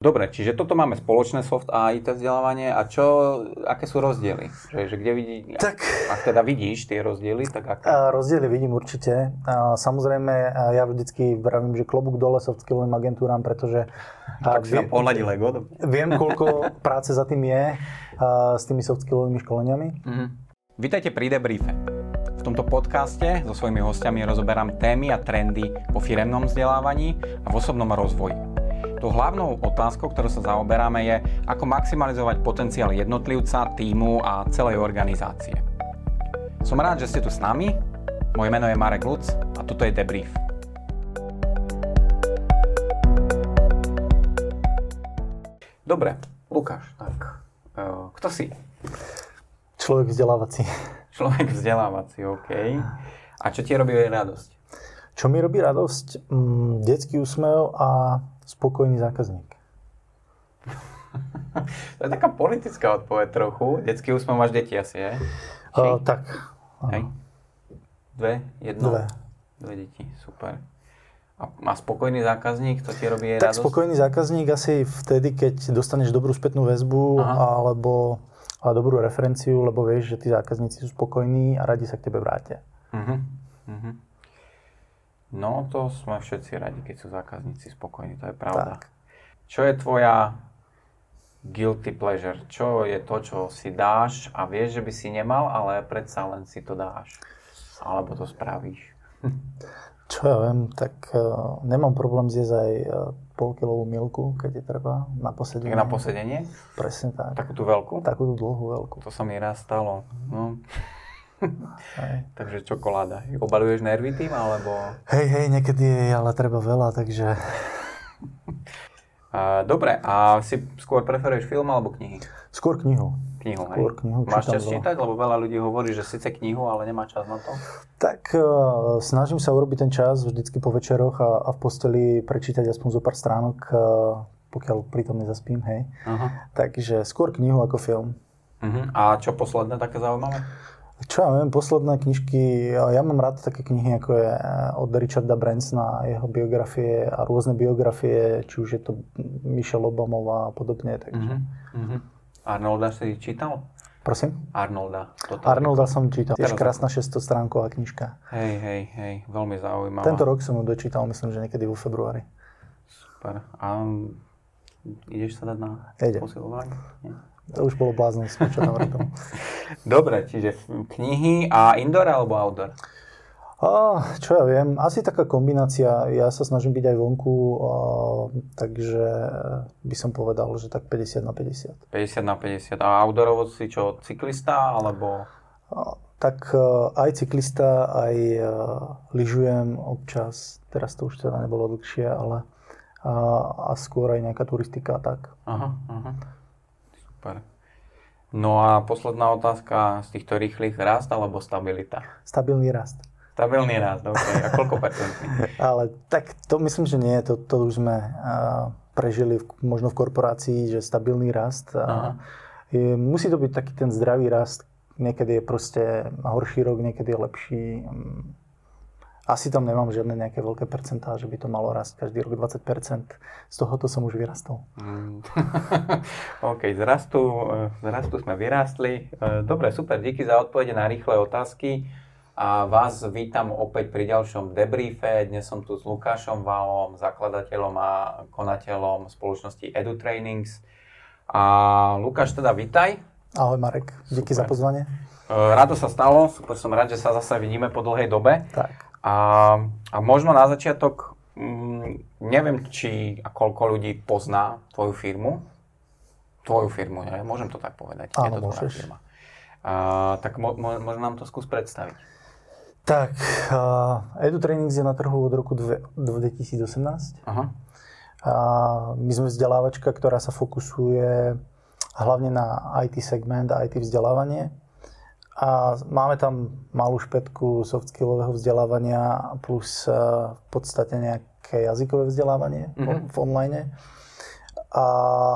Dobre, čiže toto máme spoločné soft a IT vzdelávanie a čo, aké sú rozdiely? Že, že kde vidí, tak, ak teda vidíš tie rozdiely, tak aké? Rozdiely vidím určite. Samozrejme, ja vždycky vravím, že klobúk dole soft skillovým agentúram, pretože... Tak si pohľadí Lego. Viem, koľko práce za tým je s tými soft skillovými školeniami. Mm-hmm. Vítajte pri debriefe. V tomto podcaste so svojimi hostiami rozoberám témy a trendy po firemnom vzdelávaní a v osobnom rozvoji. Tou hlavnou otázkou, ktorú sa zaoberáme, je, ako maximalizovať potenciál jednotlivca, týmu a celej organizácie. Som rád, že ste tu s nami. Moje meno je Marek Luc a toto je Debrief. Dobre, Lukáš, tak uh, kto si? Človek vzdelávací. Človek vzdelávací, OK. A čo ti robí radosť? Čo mi robí radosť? Mm, detský úsmev a spokojný zákazník? to je taká politická odpoveď trochu. Detský úsmev máš deti asi, je? Uh, tak. Hej. Dve? Jedno? Dve. Dve deti, super. A, a spokojný zákazník, to ti robí tak radosť? Tak spokojný zákazník asi vtedy, keď dostaneš dobrú spätnú väzbu Aha. alebo a dobrú referenciu, lebo vieš, že tí zákazníci sú spokojní a radi sa k tebe vrátia. Uh-huh. Uh-huh. No, to sme všetci radi, keď sú zákazníci spokojní, to je pravda. Tak. Čo je tvoja guilty pleasure? Čo je to, čo si dáš a vieš, že by si nemal, ale predsa len si to dáš? Alebo to spravíš? Čo ja viem, tak uh, nemám problém zjesť aj uh, polkilovú milku, keď je treba, na posedenie. Tak na posedenie? Presne tak. Takú tú veľkú? Takú tú dlhú veľkú. To sa mi raz stalo. No. takže čokoláda. Obaluješ nervy tým, alebo... Hej, hej, niekedy je, ale treba veľa, takže... Dobre, a si skôr preferuješ film alebo knihy? Skôr knihu. Knihu, skôr hej. knihu. Máš čas čítať? Lebo veľa ľudí hovorí, že síce knihu, ale nemá čas na to. Tak uh, snažím sa urobiť ten čas vždycky po večeroch a, a v posteli prečítať aspoň zo pár stránok, uh, pokiaľ pritom nezaspím, hej. Uh-huh. Takže skôr knihu ako film. Uh-huh. A čo posledné také zaujímavé? Čo ja viem, posledné knižky, ja mám rád také knihy, ako je eh, od Richarda Bransona, jeho biografie a rôzne biografie, či už je to Michelle Obamová a podobne. Takže. Uh-huh. Arnolda si čítal? Prosím? Arnolda. Toto Arnolda som čítal. Tiež krásna 600 stránková knižka. Hej, hej, hej, veľmi zaujímavá. Tento rok som ju dočítal, myslím, že niekedy vo februári. Super. A ideš sa dať na posilovanie? To už bolo bláznostvo, čo tam Dobre, čiže knihy a indoor alebo outdoor? A, čo ja viem, asi taká kombinácia. Ja sa snažím byť aj vonku, a, takže by som povedal, že tak 50 na 50. 50 na 50. A outdoorovo si čo, cyklista alebo? A, tak aj cyklista, aj uh, lyžujem občas. Teraz to už teda nebolo dlhšie, ale a, a skôr aj nejaká turistika tak. Aha, aha. Super. No a posledná otázka z týchto rýchlych rast alebo stabilita? Stabilný rast. Stabilný rast, OK. A koľko percentný? Ale tak to myslím, že nie. To, to už sme uh, prežili v, možno v korporácii, že stabilný rast. Uh, je, musí to byť taký ten zdravý rast. Niekedy je proste horší rok, niekedy je lepší. Asi tam nemám žiadne nejaké veľké percentá, že by to malo rásť každý rok 20%. Z tohoto som už vyrastol. Mm. OK, z rastu, z rastu sme vyrástli. E, dobre, super, díky za odpovede na rýchle otázky. A vás vítam opäť pri ďalšom debriefe. Dnes som tu s Lukášom Valom, zakladateľom a konateľom spoločnosti EduTrainings. A Lukáš, teda vítaj. Ahoj Marek, díky Super. za pozvanie. E, rado sa stalo, super som rád, že sa zase vidíme po dlhej dobe. Tak. A, a možno na začiatok, mm, neviem, či a koľko ľudí pozná tvoju firmu. Tvoju firmu, ne? môžem to tak povedať. Áno, je to môžeš. firma. A, tak mo, mo, možno nám to skús predstaviť. Tak, uh, EduTrainings je na trhu od roku dve, 2018. Aha. A my sme vzdelávačka, ktorá sa fokusuje hlavne na IT segment a IT vzdelávanie. A máme tam malú špetku softskillového vzdelávania plus e, v podstate nejaké jazykové vzdelávanie mm-hmm. v online. A,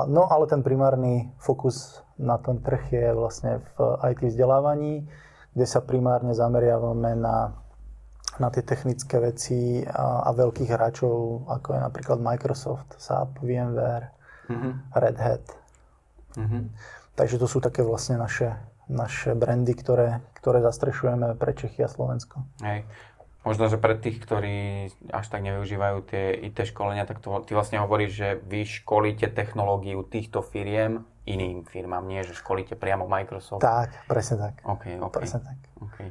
no ale ten primárny fokus na ten trh je vlastne v IT vzdelávaní, kde sa primárne zameriavame na, na tie technické veci a, a veľkých hráčov, ako je napríklad Microsoft, SAP, VMware, uh-huh. Red Hat. Uh-huh. Takže to sú také vlastne naše, naše brandy, ktoré, ktoré zastrešujeme pre Čechy a Slovensko. Hej. Možno, že pre tých, ktorí až tak nevyužívajú tie IT školenia, tak to, ty vlastne hovoríš, že vy školíte technológiu týchto firiem iným firmám, nie že školíte priamo Microsoft. Tak, presne tak. OK, OK. Presne tak. Okay.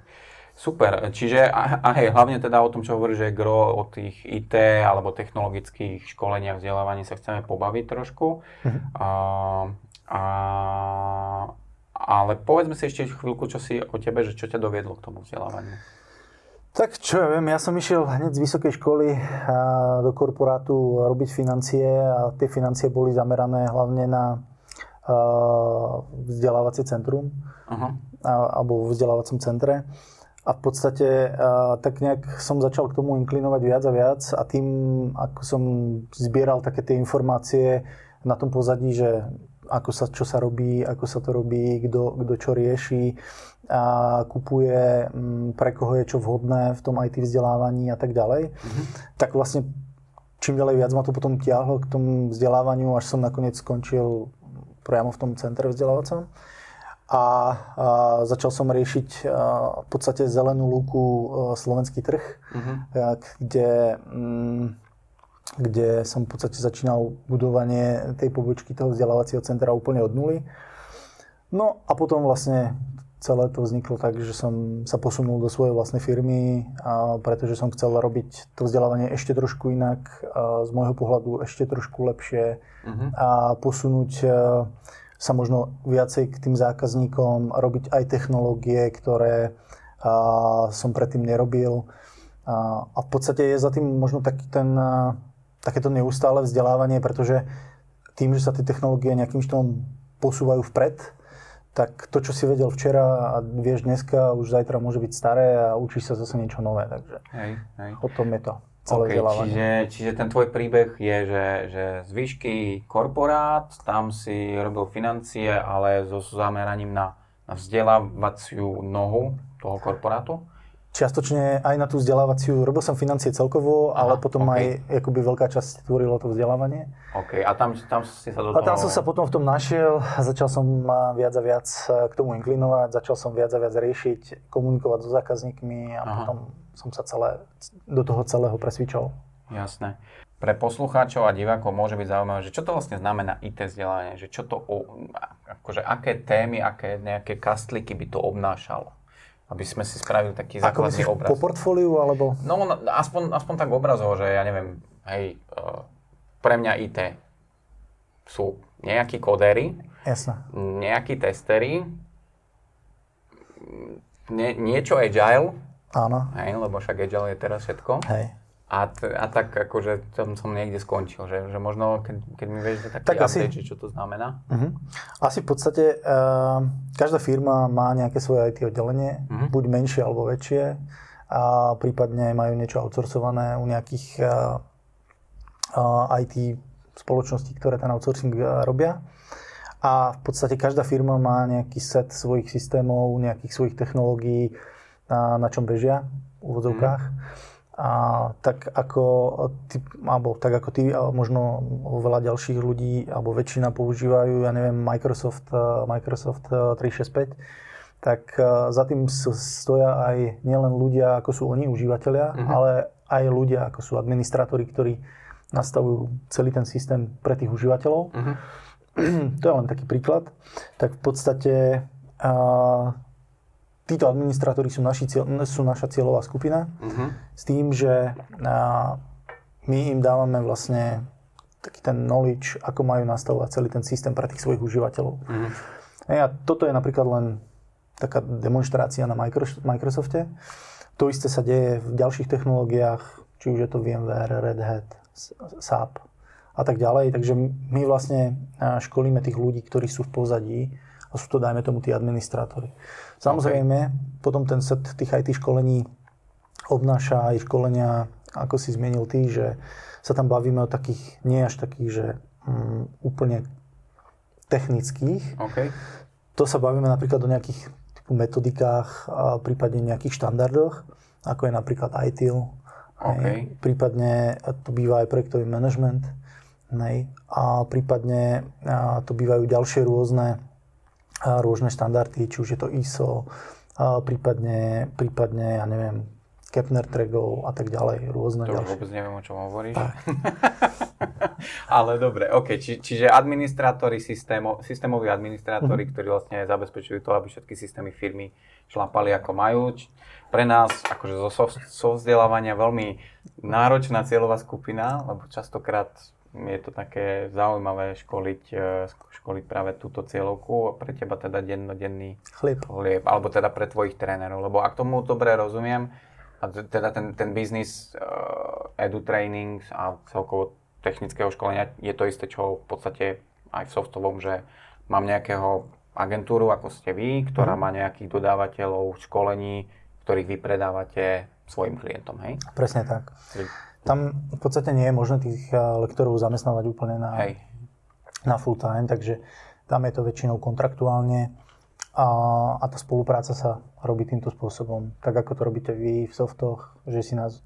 Super, čiže a, a hej, hlavne teda o tom, čo hovoríš, že gro o tých IT alebo technologických školeniach, vzdelávaní sa chceme pobaviť trošku. A, a, ale povedzme si ešte chvíľku, čo si o tebe, že čo ťa doviedlo k tomu vzdelávaniu. Tak čo ja viem, ja som išiel hneď z vysokej školy do korporátu robiť financie a tie financie boli zamerané hlavne na vzdelávacie centrum uh-huh. alebo v vzdelávacom centre. A v podstate tak nejak som začal k tomu inklinovať viac a viac a tým, ako som zbieral také tie informácie na tom pozadí, že ako sa, čo sa robí, ako sa to robí, kto, kto čo rieši, a kupuje, mm, pre koho je čo vhodné v tom IT vzdelávaní a tak ďalej. Mm-hmm. Tak vlastne čím ďalej viac ma to potom tiahlo k tomu vzdelávaniu, až som nakoniec skončil priamo v tom centre vzdelávacom. A, a začal som riešiť a, v podstate zelenú lúku a, slovenský trh, mm-hmm. kde, mm, kde som v podstate začínal budovanie tej pobočky toho vzdelávacieho centra úplne od nuly. No a potom vlastne celé to vzniklo tak, že som sa posunul do svojej vlastnej firmy, a pretože som chcel robiť to vzdelávanie ešte trošku inak, a z môjho pohľadu ešte trošku lepšie uh-huh. a posunúť e, sa možno viacej k tým zákazníkom, robiť aj technológie, ktoré a, som predtým nerobil. A, a v podstate je za tým možno taký ten, a, takéto neustále vzdelávanie, pretože tým, že sa tie technológie nejakým štýlom posúvajú vpred, tak to, čo si vedel včera a vieš dneska, už zajtra môže byť staré a učíš sa zase niečo nové. Takže hej, hej. o tom je to celé okay, čiže, čiže ten tvoj príbeh je, že, že z výšky korporát, tam si robil financie, ale so zameraním na, na vzdelávaciu nohu toho korporátu? Čiastočne aj na tú vzdelávaciu, robil som financie celkovo, Aha, ale potom okay. aj akoby veľká časť tvorilo to vzdelávanie. OK, a tam, tam si sa do toho... A tam som sa potom v tom našiel začal som viac a viac k tomu inklinovať, začal som viac a viac riešiť, komunikovať so zákazníkmi a Aha. potom som sa celé, do toho celého presvičal. Jasné. Pre poslucháčov a divákov môže byť zaujímavé, že čo to vlastne znamená IT vzdelávanie, že čo to, akože aké témy, aké nejaké kastliky by to obnášalo aby sme si spravili taký Ako základný obraz. po portfóliu, alebo? No, aspoň, aspoň tak obrazovo, že ja neviem, hej, uh, pre mňa IT sú nejakí kodéri, Jasne. nejakí testery, nie, niečo agile, Áno. Hej, lebo však agile je teraz všetko. Hej. A, t- a tak akože tam som niekde skončil, že, že možno keď, keď mi vieš taký tak update, asi, čo to znamená. Uh-huh. Asi v podstate uh, každá firma má nejaké svoje IT oddelenie, uh-huh. buď menšie alebo väčšie a prípadne majú niečo outsourcované u nejakých uh, uh, IT spoločností, ktoré ten outsourcing uh, robia. A v podstate každá firma má nejaký set svojich systémov, nejakých svojich technológií, na, na čom bežia v úvodzovkách. Uh-huh. A tak ako ty, alebo tak ako ty, možno veľa ďalších ľudí, alebo väčšina používajú, ja neviem, Microsoft, eh, Microsoft 365, eh, tak eh, za tým stoja aj nielen ľudia, ako sú oni, užívateľia, uh-huh. ale aj ľudia, ako sú administratóri, ktorí nastavujú celý ten systém pre tých užívateľov. Uh-huh. To je len taký príklad. Tak v podstate títo administratóri sú, naši sú naša cieľová skupina uh-huh. s tým, že a, my im dávame vlastne taký ten knowledge, ako majú nastavovať celý ten systém pre tých svojich užívateľov. Uh-huh. A toto je napríklad len taká demonstrácia na Microsofte. To isté sa deje v ďalších technológiách, či už je to VMware, Red Hat, SAP a tak ďalej. Takže my vlastne školíme tých ľudí, ktorí sú v pozadí a sú to, dajme tomu, tí administrátori. Samozrejme, okay. potom ten set tých IT školení obnáša aj školenia, ako si zmenil ty, že sa tam bavíme o takých, nie až takých, že um, úplne technických. Okay. To sa bavíme napríklad o nejakých typu metodikách a prípadne nejakých štandardoch, ako je napríklad ITIL. Okay. Prípadne to býva aj projektový management Nej. A prípadne a to bývajú ďalšie rôzne, rôzne štandardy, či už je to ISO, prípadne, prípadne, ja neviem, Kepner Tregov a tak ďalej, rôzne to ďalšie. vôbec neviem, o čom hovoríš. Ale dobre, OK. Či, čiže administrátori systémo, systémoví administrátori, mm-hmm. ktorí vlastne zabezpečujú to, aby všetky systémy firmy šlapali ako majú. Pre nás, akože zo soft, soft vzdelávania, veľmi náročná cieľová skupina, lebo častokrát je to také zaujímavé školiť, e, školiť práve túto cieľovku. Pre teba teda dennodenný chlieb. chlieb. Alebo teda pre tvojich trénerov. Lebo ak tomu dobre rozumiem, a teda ten, ten biznis uh, edu trainings a celkovo technického školenia je to isté, čo v podstate aj v softovom, že mám nejakého agentúru, ako ste vy, ktorá mm. má nejakých dodávateľov školení, ktorých vy predávate svojim klientom, hej? Presne tak. Tam v podstate nie je možné tých eh, lektorov zamestnávať úplne na, hej. na full time, takže tam je to väčšinou kontraktuálne a, a tá spolupráca sa robí týmto spôsobom. Tak ako to robíte vy v softoch, že si nás,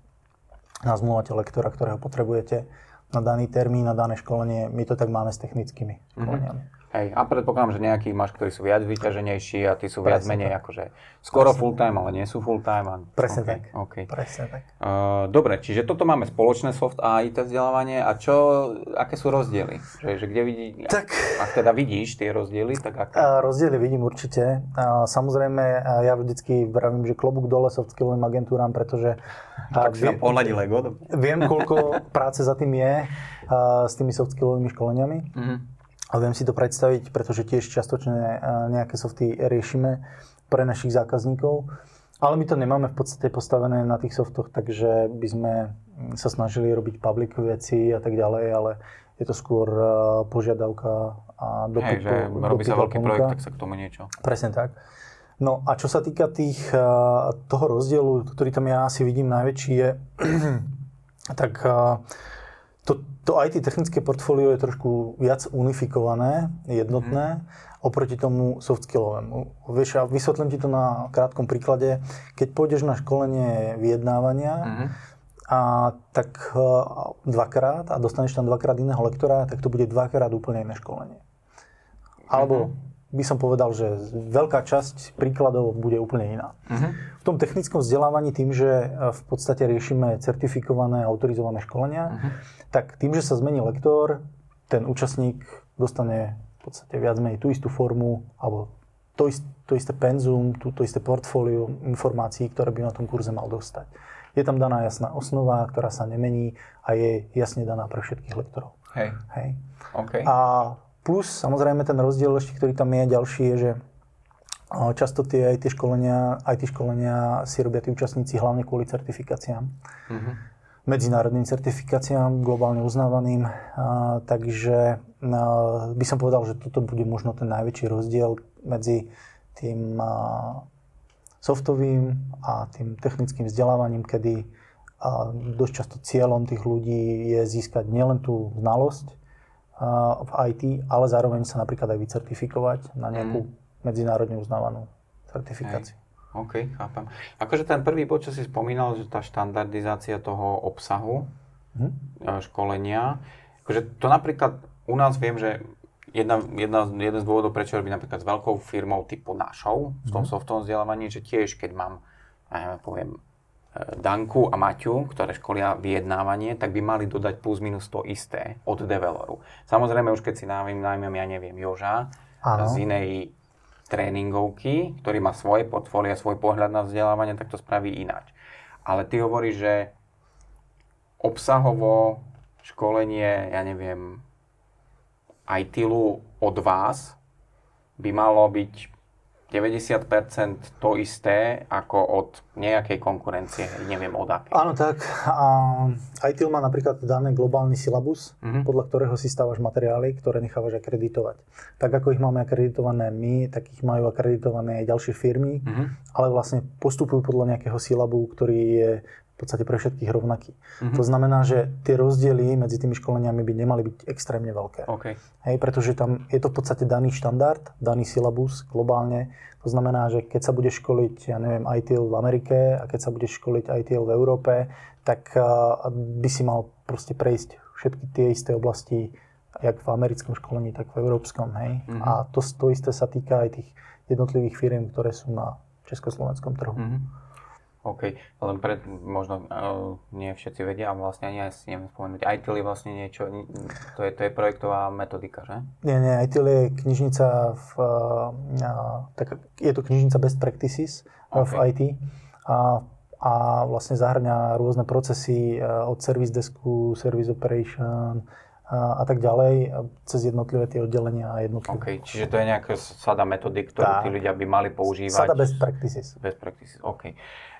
nazmluvate lektora, ktorého potrebujete na daný termín, na dané školenie. My to tak máme s technickými školeniami. Mm-hmm. Hej, a predpokladám, že nejakých máš, ktorí sú viac vyťaženejší a tí sú viac Presne menej, tak. akože skoro Presne full time, ale nie sú full time. A... Presne okay, tak. Okay. Presne tak. Uh, dobre, čiže toto máme spoločné soft a IT vzdelávanie a čo, aké sú rozdiely? Že, že kde vidí, tak, ak teda vidíš tie rozdiely, tak aké? Uh, rozdiely vidím určite. Uh, samozrejme, uh, ja vždycky vravím, že klobúk dole soft skillovým agentúram, pretože tak si nám pohľadí Lego. Viem, koľko práce za tým je uh, s tými soft skillovými školeniami. Uh-huh. A viem si to predstaviť, pretože tiež častočne nejaké softy riešime pre našich zákazníkov. Ale my to nemáme v podstate postavené na tých softoch, takže by sme sa snažili robiť public veci a tak ďalej, ale je to skôr požiadavka a dopyt. Hej, že robí sa veľký projekt, tak sa k tomu niečo. Presne tak. No a čo sa týka tých, toho rozdielu, ktorý tam ja asi vidím najväčší je, tak to, IT technické portfólio je trošku viac unifikované, jednotné, mm. oproti tomu soft skillovému. Vieš, a vysvetlím ti to na krátkom príklade. Keď pôjdeš na školenie vyjednávania, mm. a tak uh, dvakrát a dostaneš tam dvakrát iného lektora, tak to bude dvakrát úplne iné školenie. Alebo mm by som povedal, že veľká časť príkladov bude úplne iná. Uh-huh. V tom technickom vzdelávaní tým, že e, v podstate riešime certifikované, autorizované školenia, uh-huh. tak tým, že sa zmení lektor, ten účastník dostane v podstate viac menej tú istú formu alebo to, ist, to isté penzum, tú, to isté portfólio informácií, ktoré by na tom kurze mal dostať. Je tam daná jasná osnova, ktorá sa nemení a je jasne daná pre všetkých lektorov. Hej. Hej. Okay. A Plus samozrejme ten rozdiel ešte, ktorý tam je ďalší, je, že často tie IT školenia, IT školenia si robia tí účastníci hlavne kvôli certifikáciám. Mm-hmm. Medzinárodným certifikáciám, globálne uznávaným. A, takže a, by som povedal, že toto bude možno ten najväčší rozdiel medzi tým a, softovým a tým technickým vzdelávaním, kedy a dosť často cieľom tých ľudí je získať nielen tú znalosť, v IT, ale zároveň sa napríklad aj vycertifikovať na nejakú mm. medzinárodne uznávanú certifikáciu. Hej. OK, chápem. Akože ten prvý bod, čo si spomínal, že tá štandardizácia toho obsahu mm. školenia, akože to napríklad u nás viem, že jedna, jedna, jeden z dôvodov, prečo robím napríklad s veľkou firmou typu našou, v tom mm. softovom vzdelávaní, že tiež keď mám, ja neviem, poviem, Danku a Maťu, ktoré školia vyjednávanie, tak by mali dodať plus minus to isté od develoru. Samozrejme, už keď si najmem, najmem ja neviem, Joža ano. z inej tréningovky, ktorý má svoje portfólia, svoj pohľad na vzdelávanie, tak to spraví ináč. Ale ty hovoríš, že obsahovo školenie, ja neviem, ITILu od vás by malo byť 90% to isté ako od nejakej konkurencie, neviem od akej. Áno, tak. A ITIL má napríklad daný globálny syllabus, mm-hmm. podľa ktorého si stávaš materiály, ktoré nechávaš akreditovať. Tak ako ich máme akreditované my, tak ich majú akreditované aj ďalšie firmy, mm-hmm. ale vlastne postupujú podľa nejakého syllabu, ktorý je v podstate pre všetkých rovnaký. Mm-hmm. To znamená, že tie rozdiely medzi tými školeniami by nemali byť extrémne veľké. Okay. Hej, pretože tam je to v podstate daný štandard, daný syllabus globálne. To znamená, že keď sa budeš školiť, ja neviem, ITIL v Amerike a keď sa budeš školiť ITIL v Európe, tak by si mal proste prejsť všetky tie isté oblasti, jak v americkom školení, tak v európskom. Hej? Mm-hmm. A to, to isté sa týka aj tých jednotlivých firiem, ktoré sú na československom trhu. Mm-hmm. OK, len pred, možno uh, nie všetci vedia, a vlastne ani aj si neviem spomenúť, ITIL je vlastne niečo, to je, to je projektová metodika, že? Nie, nie, ITIL je knižnica v, uh, tak je to knižnica best practices okay. v IT a, a vlastne zahrňa rôzne procesy od service desku, service operation, a, a tak ďalej, cez jednotlivé tie oddelenia a jednotlivé. OK, čiže to je nejaká sada metodik, ktorú tá. tí ľudia by mali používať. Sada best practices. Best practices, OK.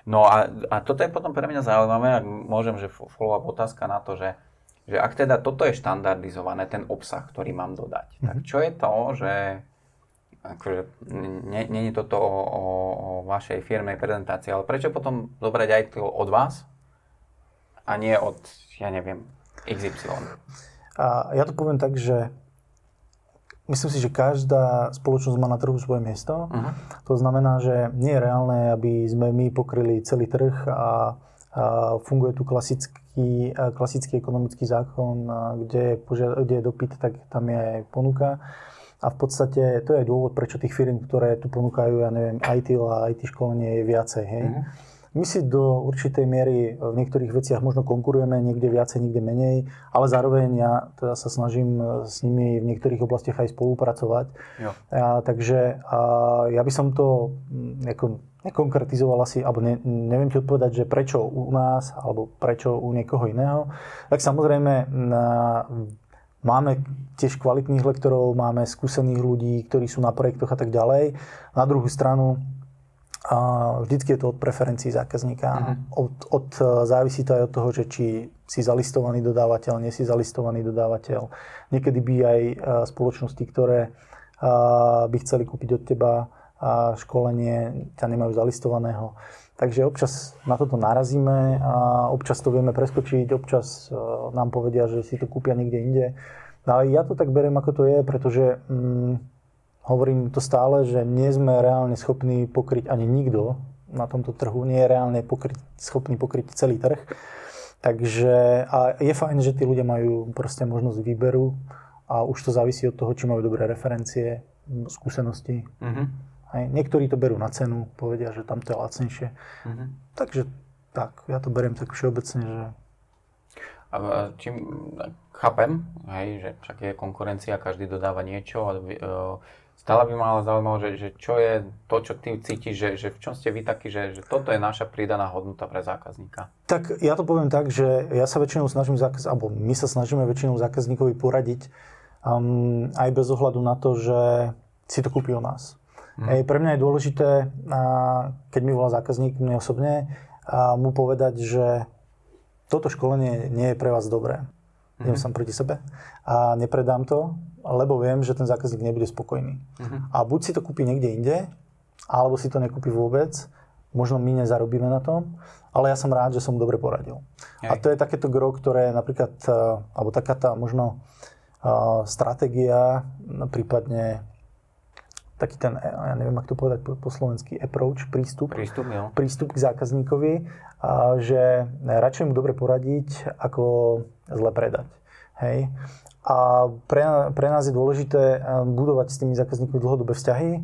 No a, a toto je potom pre mňa zaujímavé, ak môžem, že follow-up otázka na to, že, že ak teda toto je štandardizované, ten obsah, ktorý mám dodať, mm-hmm. tak mhm. čo je to, že akože, je toto o, o, o vašej firmnej prezentácii, ale prečo potom zobrať aj to od vás a nie od, ja neviem, XY? A ja to poviem tak, že Myslím si, že každá spoločnosť má na trhu svoje miesto. Uh-huh. To znamená, že nie je reálne, aby sme my pokryli celý trh a, a funguje tu klasický, klasický ekonomický zákon, kde je, požia- kde je dopyt, tak tam je aj ponuka. A v podstate to je dôvod, prečo tých firm, ktoré tu ponúkajú, ja neviem, IT a IT školenie je viacej. Hej? Uh-huh. My si do určitej miery v niektorých veciach možno konkurujeme, niekde viacej, niekde menej, ale zároveň ja teda sa snažím s nimi v niektorých oblastiach aj spolupracovať. Jo. A, takže a, ja by som to nejako nekonkretizoval asi, alebo ne, neviem ti odpovedať, že prečo u nás, alebo prečo u niekoho iného. Tak samozrejme na, Máme tiež kvalitných lektorov, máme skúsených ľudí, ktorí sú na projektoch a tak ďalej. Na druhú stranu vždycky je to od preferencií zákazníka. Uh-huh. Od, od, závisí to aj od toho, že či si zalistovaný dodávateľ, nie si zalistovaný dodávateľ. Niekedy by aj spoločnosti, ktoré by chceli kúpiť od teba školenie, ťa nemajú zalistovaného. Takže občas na toto narazíme a občas to vieme preskočiť, občas nám povedia, že si to kúpia niekde inde. No ale ja to tak beriem, ako to je, pretože mm, hovorím to stále, že nie sme reálne schopní pokryť ani nikto na tomto trhu, nie je reálne pokryť, schopný pokryť celý trh. Takže a je fajn, že tí ľudia majú proste možnosť výberu a už to závisí od toho, či majú dobré referencie, skúsenosti. Mm-hmm. Aj, niektorí to berú na cenu, povedia, že tam to je lacnejšie. Mm-hmm. Takže tak, ja to beriem tak všeobecne, že... A čím, chápem, hej, že však je konkurencia, každý dodáva niečo, ale Stále by ma ale zaujímalo, že, že čo je to, čo ty cítiš, že, že v čom ste vy takí, že, že toto je naša pridaná hodnota pre zákazníka? Tak ja to poviem tak, že ja sa väčšinou snažím zákaz, alebo my sa snažíme väčšinou zákazníkovi poradiť um, aj bez ohľadu na to, že si to kúpi o nás. Hmm. Ej, pre mňa je dôležité, a, keď mi volá zákazník, mne osobne, a mu povedať, že toto školenie nie je pre vás dobré. Mm-hmm. Idem sám proti sebe a nepredám to, lebo viem, že ten zákazník nebude spokojný. Uh-huh. A buď si to kúpi niekde inde, alebo si to nekúpi vôbec, možno my nezarobíme na tom, ale ja som rád, že som mu dobre poradil. Aj. A to je takéto gro, ktoré napríklad, e, alebo taká tá možno uh, stratégia, prípadne taký ten, e, ja neviem, ako to povedať po, po slovensky, approach, prístup, prístup, jo. prístup k zákazníkovi, a že radšej mu dobre poradiť, ako zle predať. Hej. A pre, pre nás je dôležité eh, budovať s tými zákazníkmi dlhodobé vzťahy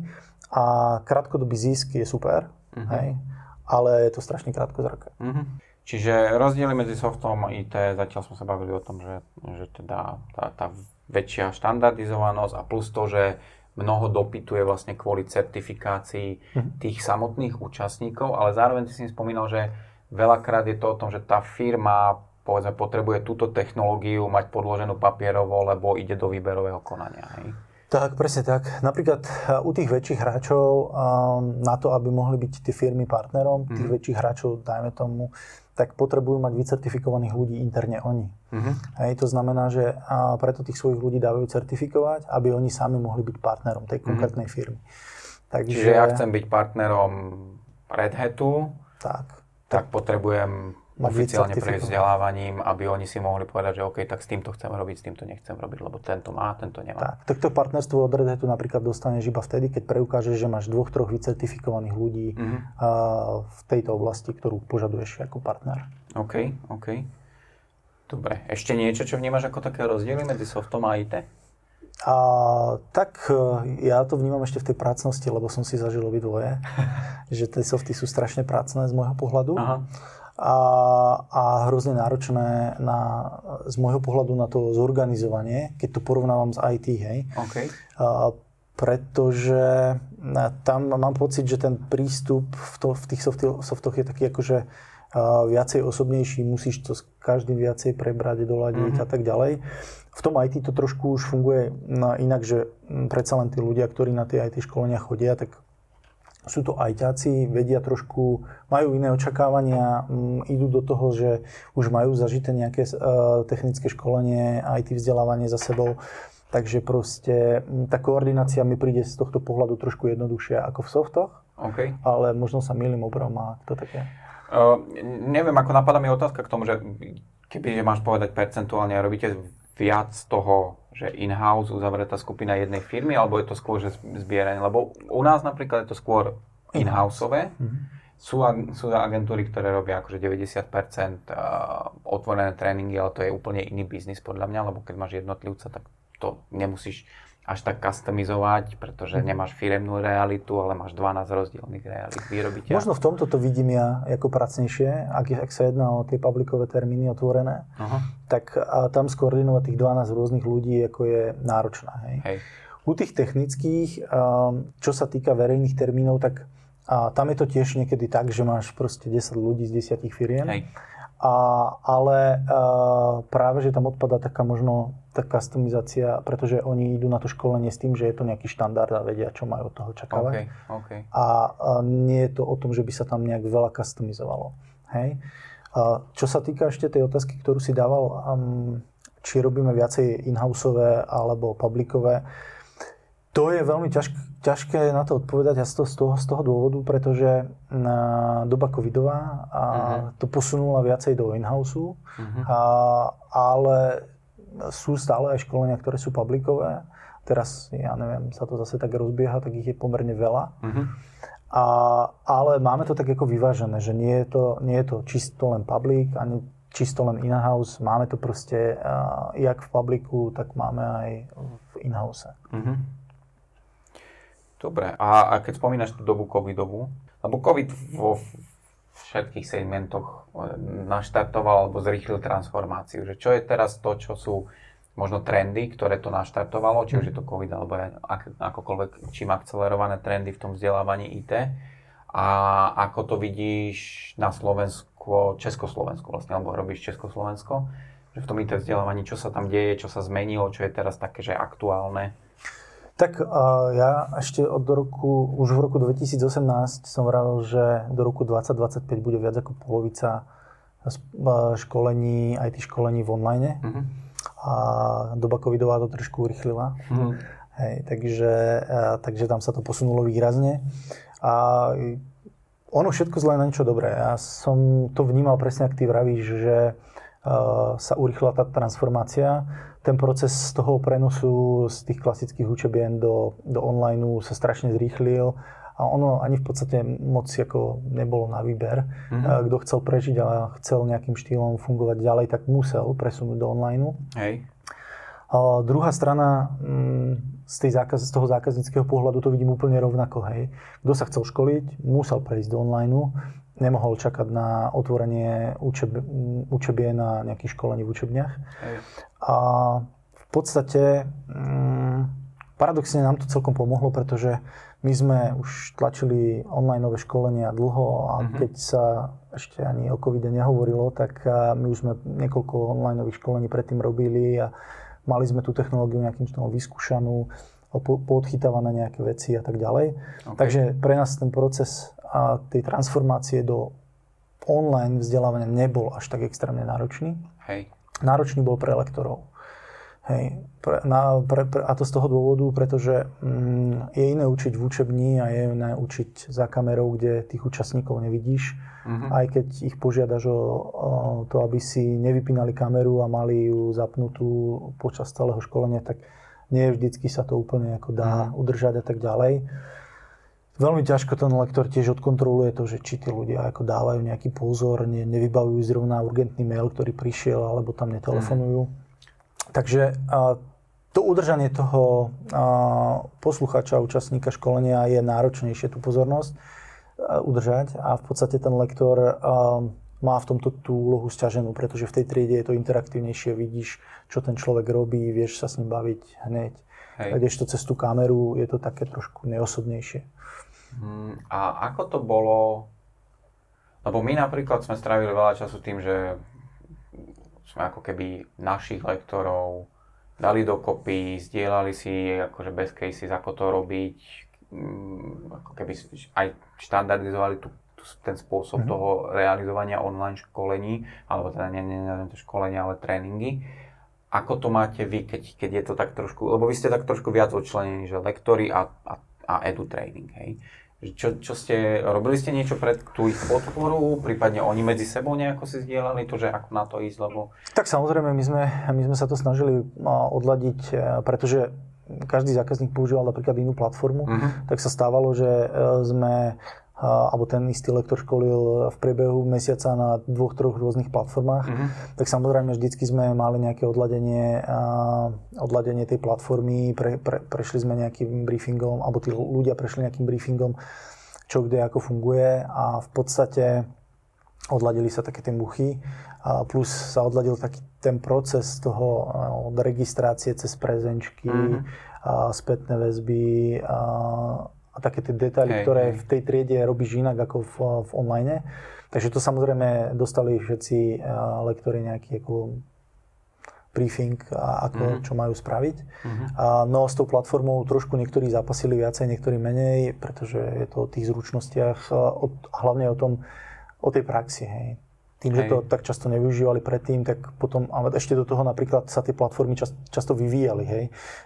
a krátkodobý zisk je super, uh-huh. hej, ale je to strašne krátkozraké. Uh-huh. Čiže rozdiely medzi softom a IT, zatiaľ sme sa bavili o tom, že, že teda tá, tá väčšia štandardizovanosť a plus to, že mnoho dopytuje vlastne kvôli certifikácii uh-huh. tých samotných účastníkov, ale zároveň si si spomínal, že veľakrát je to o tom, že tá firma povedzme, potrebuje túto technológiu mať podloženú papierovo, lebo ide do výberového konania. Hej? Tak, presne tak. Napríklad e, u tých väčších hráčov, na to, aby mohli byť tie firmy partnerom, tých mm. väčších hráčov, dajme tomu, tak potrebujú mať vycertifikovaných ľudí interne oni. Mm-hmm. Hej, to znamená, že preto tých svojich ľudí dávajú certifikovať, aby oni sami mohli byť partnerom tej mhm. konkrétnej mm-hmm. firmy. Takže... Čiže ja chcem byť partnerom Red Hatu, tak, tak, tak potrebujem oficiálne vzdelávaním, aby oni si mohli povedať, že OK, tak s týmto chcem robiť, s týmto nechcem robiť, lebo tento má, tento nemá. Tak, to partnerstvo od Red Hatu napríklad dostaneš iba vtedy, keď preukážeš, že máš dvoch, troch vycertifikovaných ľudí mm-hmm. v tejto oblasti, ktorú požaduješ ako partner. OK, OK. Dobre. Ešte niečo, čo vnímaš ako také rozdiely medzi softom a IT? A, tak e, ja to vnímam ešte v tej prácnosti, lebo som si zažil obidvoje, že tie softy sú strašne prácne z môjho pohľadu. Aha. A, a hrozne náročné na, z môjho pohľadu na to zorganizovanie, keď to porovnávam s IT, hej. Okay. A, pretože tam mám pocit, že ten prístup v, to, v tých softoch je taký akože viacej osobnejší, musíš to s každým viacej prebrať, doľadiť mm-hmm. a tak ďalej. V tom IT to trošku už funguje inak, že predsa len tí ľudia, ktorí na tie IT školenia chodia, tak sú to ajťáci, vedia trošku, majú iné očakávania, idú do toho, že už majú zažité nejaké uh, technické školenie, IT vzdelávanie za sebou. Takže proste tá koordinácia mi príde z tohto pohľadu trošku jednoduchšia ako v softoch. Okay. Ale možno sa milím obrom a to také. Uh, neviem, ako napadá mi otázka k tomu, že keby máš povedať percentuálne, robíte viac toho, že in-house uzavretá skupina jednej firmy, alebo je to skôr, že zbieranie? Lebo u nás napríklad je to skôr in-houseové. Mm-hmm. Sú, sú agentúry, ktoré robia akože 90% otvorené tréningy, ale to je úplne iný biznis podľa mňa, lebo keď máš jednotlivca, tak to nemusíš až tak customizovať, pretože mhm. nemáš firemnú realitu, ale máš 12 rozdielných realit výrobiteľa. Možno v tomto to vidím ja ako pracnejšie, ak, ak sa jedná o tie publikové termíny otvorené, uh-huh. tak a tam skoordinovať tých 12 rôznych ľudí ako je náročné. Hej. Hej. U tých technických, čo sa týka verejných termínov, tak tam je to tiež niekedy tak, že máš proste 10 ľudí z 10 firiem. Hej. A, ale a, práve, že tam odpada taká možno tá customizácia, pretože oni idú na to školenie s tým, že je to nejaký štandard a vedia, čo majú od toho čakávať. Okay, okay. A, a nie je to o tom, že by sa tam nejak veľa customizovalo. Hej? A čo sa týka ešte tej otázky, ktorú si dával, um, či robíme viacej in-houseové alebo publikové, to je veľmi ťažké, ťažké na to odpovedať a z toho, z toho, z toho dôvodu, pretože na doba covidová a uh-huh. to posunula viacej do in-house, uh-huh. a, ale sú stále aj školenia, ktoré sú publikové. Teraz, ja neviem, sa to zase tak rozbieha, tak ich je pomerne veľa. Uh-huh. A, ale máme to tak ako vyvážené, že nie je to, nie je to čisto len public, ani čisto len in-house. Máme to proste uh, jak v publiku, tak máme aj v in-house. Uh-huh. Dobre, a, a keď spomínaš tú dobu covidovú, lebo covid vo všetkých segmentoch e, naštartoval alebo zrýchlil transformáciu, že čo je teraz to, čo sú možno trendy, ktoré to naštartovalo, či už je to COVID alebo ak, akokoľvek, čím akcelerované trendy v tom vzdelávaní IT a ako to vidíš na Slovensku, Československu vlastne, alebo robíš Československo, že v tom IT vzdelávaní, čo sa tam deje, čo sa zmenilo, čo je teraz také, že aktuálne tak ja ešte od roku, už v roku 2018 som vravil, že do roku 2025 bude viac ako polovica školení, IT školení v online. Uh-huh. A doba covidová to trošku urychlila. Uh-huh. Hej, takže, takže tam sa to posunulo výrazne. A ono všetko zle na niečo dobré. Ja som to vnímal presne, ak ty vravíš, že sa urychlila tá transformácia ten proces z toho prenosu z tých klasických učebien do, do online sa strašne zrýchlil a ono ani v podstate moc ako nebolo na výber. Mm-hmm. Kto chcel prežiť a chcel nejakým štýlom fungovať ďalej, tak musel presunúť do online. Hej. A druhá strana, mm, z, tej zákaz, z toho zákazníckého pohľadu to vidím úplne rovnako. Hej. Kto sa chcel školiť, musel prejsť do online nemohol čakať na otvorenie učeb, učebie na nejakých školení v učebniach. Hej. A v podstate mm, paradoxne nám to celkom pomohlo, pretože my sme už tlačili online školenia dlho a mm-hmm. keď sa ešte ani o covide nehovorilo, tak my už sme niekoľko online školení predtým robili a mali sme tú technológiu nejakým spôsobom vyskúšanú, podchytávané nejaké veci a tak ďalej. Okay. Takže pre nás ten proces a tej transformácie do online vzdelávania nebol až tak extrémne náročný. Hej. Náročný bol pre lektorov. Hej. Pre, na, pre, pre, a to z toho dôvodu, pretože mm, je iné učiť v učebni a je iné učiť za kamerou, kde tých účastníkov nevidíš. Mm-hmm. Aj keď ich požiadaš o, o to, aby si nevypínali kameru a mali ju zapnutú počas celého školenia, tak nie vždycky sa to úplne ako dá mm-hmm. udržať a tak ďalej. Veľmi ťažko ten lektor tiež odkontroluje to, že či tí ľudia ako dávajú nejaký pozor, ne, nevybavujú zrovna urgentný mail, ktorý prišiel, alebo tam netelefonujú. Mm. Takže a, to udržanie toho a, posluchača, účastníka školenia je náročnejšie tú pozornosť a, udržať a v podstate ten lektor a, má v tomto tú úlohu stiaženú, pretože v tej triede je to interaktívnejšie, vidíš, čo ten človek robí, vieš sa s ním baviť hneď. Hej. Kdežto cez tú kameru je to také trošku neosobnejšie. Hmm, a ako to bolo? Lebo my napríklad sme strávili veľa času tým, že sme ako keby našich lektorov dali dokopy, zdieľali si akože best cases, ako to robiť, hmm, ako keby aj štandardizovali tu, tu, ten spôsob mm-hmm. toho realizovania online školení, alebo teda nie, nie, nie to školenia, ale tréningy. Ako to máte vy, keď, keď je to tak trošku, lebo vy ste tak trošku viac odčlenení, že lektory a, a, a edu training, hej? Čo, čo ste, robili ste niečo pre tú ich podporu, prípadne oni medzi sebou nejako si zdieľali to, že ako na to ísť, lebo... Tak samozrejme, my sme, my sme sa to snažili odladiť, pretože každý zákazník používal napríklad inú platformu, uh-huh. tak sa stávalo, že e, sme alebo ten istý lektor školil v priebehu mesiaca na dvoch, troch rôznych platformách, mm-hmm. tak samozrejme vždycky sme mali nejaké odladenie, odladenie tej platformy, pre, pre, prešli sme nejakým briefingom, alebo tí ľudia prešli nejakým briefingom, čo kde ako funguje a v podstate odladili sa také tie muchy, plus sa odladil taký ten proces toho od registrácie cez prezenčky, mm-hmm. spätné väzby, a také tie detaily, hey, ktoré hey. v tej triede robíš inak ako v, v online. Takže to samozrejme dostali všetci lektori nejaký ako briefing, ako, mm-hmm. čo majú spraviť. Mm-hmm. A, no s tou platformou trošku niektorí zapasili viacej, niektorí menej, pretože je to o tých zručnostiach, a hlavne o tom, o tej praxi. Hej tým, Hej. že to tak často nevyužívali predtým, tak potom, a ešte do toho napríklad sa tie platformy čas, často vyvíjali, hej,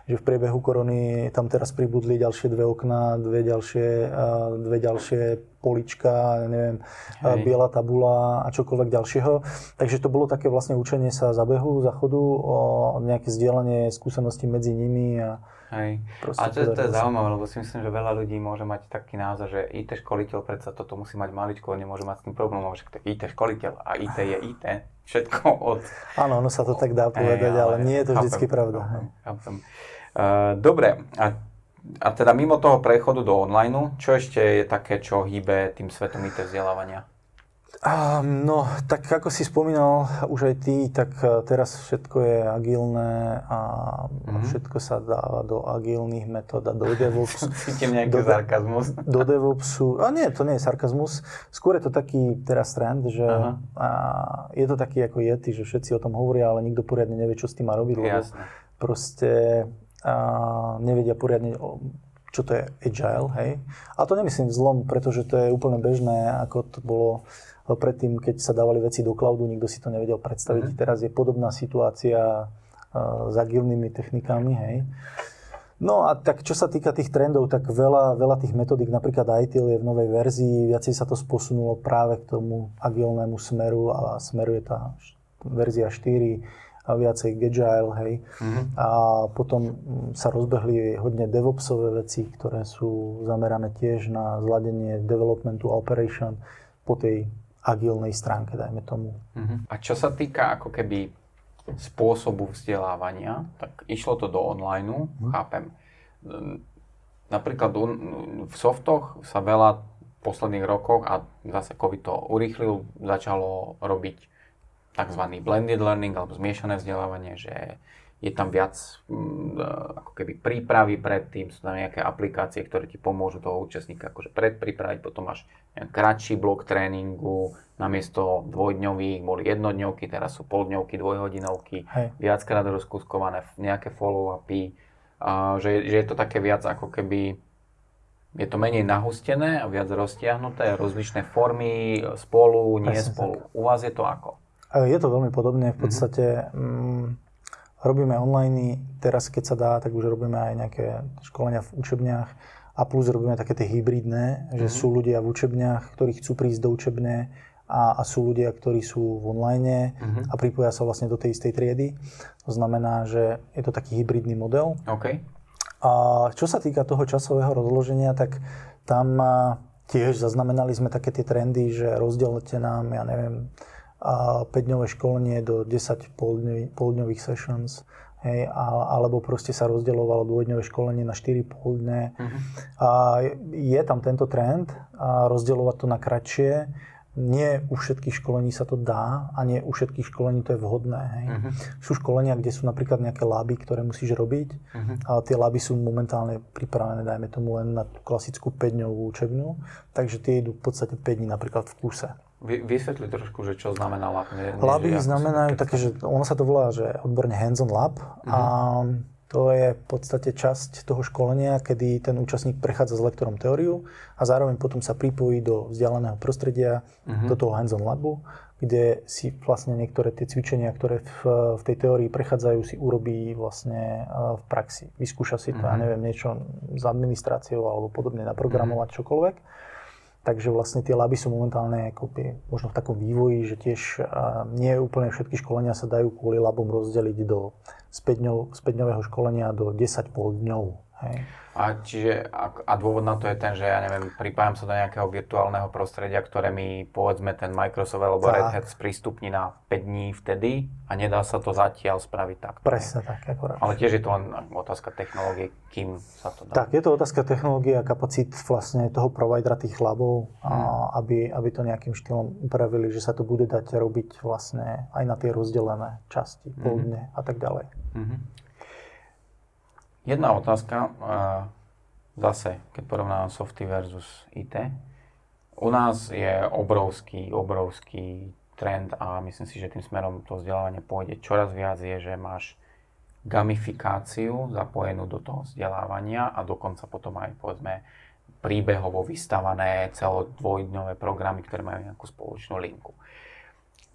že v priebehu korony tam teraz pribudli ďalšie dve okná, dve ďalšie, dve ďalšie polička, neviem, Hej. biela tabula a čokoľvek ďalšieho. Takže to bolo také vlastne učenie sa za behu, za chodu, o nejaké zdieľanie skúseností medzi nimi a, Hej. A to, to je zaujímavé, lebo si myslím, že veľa ľudí môže mať taký názor, že IT školiteľ predsa toto musí mať maličko, nemôže mať s tým problém, že to je IT školiteľ a IT je IT. Všetko od... Áno, ono sa to tak dá povedať, ale, ale nie je to vždycky pravda. Chápem. Uh, dobre, a, a teda mimo toho prechodu do online, čo ešte je také, čo hýbe tým svetom IT vzdelávania? No, tak ako si spomínal už aj ty, tak e, teraz všetko je agilné a mm-hmm. všetko sa dáva do agilných metód a do DevOps. Cítim nejaký do, sarkazmus. Do DevOpsu. A nie, to nie je sarkazmus. Skôr je to taký teraz trend, že a je to taký ako Yeti, že všetci o tom hovoria, ale nikto poriadne nevie, čo s tým má robiť, lebo Jasne. proste a, nevedia poriadne čo to je agile, hej. A to nemyslím zlom, pretože to je úplne bežné, ako to bolo predtým, keď sa dávali veci do cloudu, nikto si to nevedel predstaviť. Mm-hmm. Teraz je podobná situácia s agilnými technikami, hej. No a tak čo sa týka tých trendov, tak veľa, veľa tých metodík, napríklad ITIL je v novej verzii, viacej sa to sposunulo práve k tomu agilnému smeru a smeruje tá verzia 4 a viacej Agile, hej. Mm-hmm. A potom sa rozbehli hodne DevOpsové veci, ktoré sú zamerané tiež na zladenie developmentu operation po tej agilnej stránke, dajme tomu. Uh-huh. A čo sa týka ako keby spôsobu vzdelávania, tak išlo to do online, uh-huh. chápem. Napríklad v softoch sa veľa v posledných rokoch, a zase COVID to urýchlil, začalo robiť tzv. blended learning alebo zmiešané vzdelávanie, že je tam viac mm, e, ako keby prípravy predtým, sú tam nejaké aplikácie, ktoré ti pomôžu toho účastníka akože predpripraviť, potom máš kratší blok tréningu, namiesto dvojdňových boli jednodňovky, teraz sú poldňovky, dvojhodinovky, Hej. viackrát rozkuskované nejaké follow-upy, že, že je to také viac ako keby je to menej nahustené a viac roztiahnuté, rozličné formy spolu, nie Presne spolu. Tak. U vás je to ako? Je to veľmi podobné. V mhm. podstate mm-hmm. Robíme online, teraz keď sa dá, tak už robíme aj nejaké školenia v učebniach a plus robíme také tie hybridné, že mm-hmm. sú ľudia v učebniach, ktorí chcú prísť do učebne a, a sú ľudia, ktorí sú v online mm-hmm. a pripoja sa vlastne do tej istej triedy. To znamená, že je to taký hybridný model. Okay. A čo sa týka toho časového rozloženia, tak tam tiež zaznamenali sme také tie trendy, že rozdielte nám, ja neviem, 5-dňové školenie do 10 poldňových sessions, hej, alebo proste sa rozdielovalo dvojdňové školenie na 4 pol dne. Uh-huh. A je tam tento trend, a rozdielovať to na kratšie, nie u všetkých školení sa to dá a nie u všetkých školení to je vhodné. Hej. Uh-huh. Sú školenia, kde sú napríklad nejaké laby, ktoré musíš robiť uh-huh. a tie laby sú momentálne pripravené, dajme tomu len na klasickú 5-dňovú učebňu, takže tie idú v podstate 5 dní napríklad v kuse. Vy, vysvetli trošku, že čo znamená lab. Nie, Laby znamenajú také, že ono sa to volá, že odborne hands-on lab uh-huh. a to je v podstate časť toho školenia, kedy ten účastník prechádza s lektorom teóriu a zároveň potom sa pripojí do vzdialeného prostredia, uh-huh. do toho hands-on labu, kde si vlastne niektoré tie cvičenia, ktoré v, v tej teórii prechádzajú, si urobí vlastne e, v praxi. Vyskúša si to, uh-huh. ja mhm. neviem, niečo s administráciou alebo podobne naprogramovať uh-huh. čokoľvek. Takže vlastne tie laby sú momentálne akoby, možno v takom vývoji, že tiež nie úplne všetky školenia sa dajú kvôli labom rozdeliť do 5-dňového školenia do 10 pol dňov. Hej. A, čiže, a, a dôvod na to je ten, že ja neviem, pripájam sa do nejakého virtuálneho prostredia, ktoré mi povedzme ten Microsoft alebo tak. Red Hat sprístupní na 5 dní vtedy a nedá sa to zatiaľ spraviť tak. Presne tak, akorát. Ale tiež je to len otázka technológie, kým sa to dá. Tak, je to otázka technológie a kapacít vlastne toho providera tých labov, hmm. a, aby, aby to nejakým štýlom upravili, že sa to bude dať robiť vlastne aj na tie rozdelené časti, hmm. dne a tak ďalej. Hmm. Jedna otázka, zase, keď porovnávam softy versus IT. U nás je obrovský, obrovský trend a myslím si, že tým smerom to vzdelávanie pôjde čoraz viac je, že máš gamifikáciu zapojenú do toho vzdelávania a dokonca potom aj povedzme príbehovo vystavané celodvojdňové programy, ktoré majú nejakú spoločnú linku.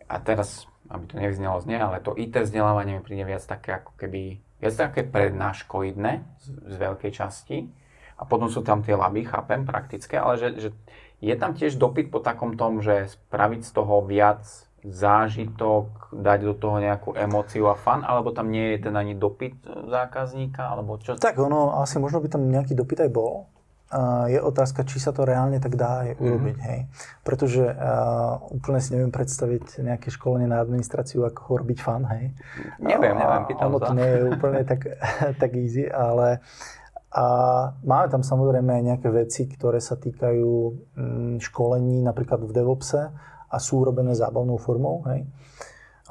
A teraz, aby to nevyznelo zne, ale to IT vzdelávanie mi príde viac také ako keby viac také prednáškoidné z, z veľkej časti. A potom sú tam tie laby, chápem, praktické, ale že, že je tam tiež dopyt po takom tom, že spraviť z toho viac zážitok, dať do toho nejakú emóciu a fan, alebo tam nie je ten ani dopyt zákazníka, alebo čo? Tak ono, asi možno by tam nejaký dopyt aj bol, je otázka, či sa to reálne tak dá aj urobiť. Mm-hmm. Hej. Pretože uh, úplne si neviem predstaviť nejaké školenie na administráciu, ako ho robiť fan. Hej. Neviem, neviem, pýtam Ono to nie je úplne tak, tak easy, ale a máme tam samozrejme aj nejaké veci, ktoré sa týkajú mm, školení napríklad v DevOpse a sú urobené zábavnou formou. Hej.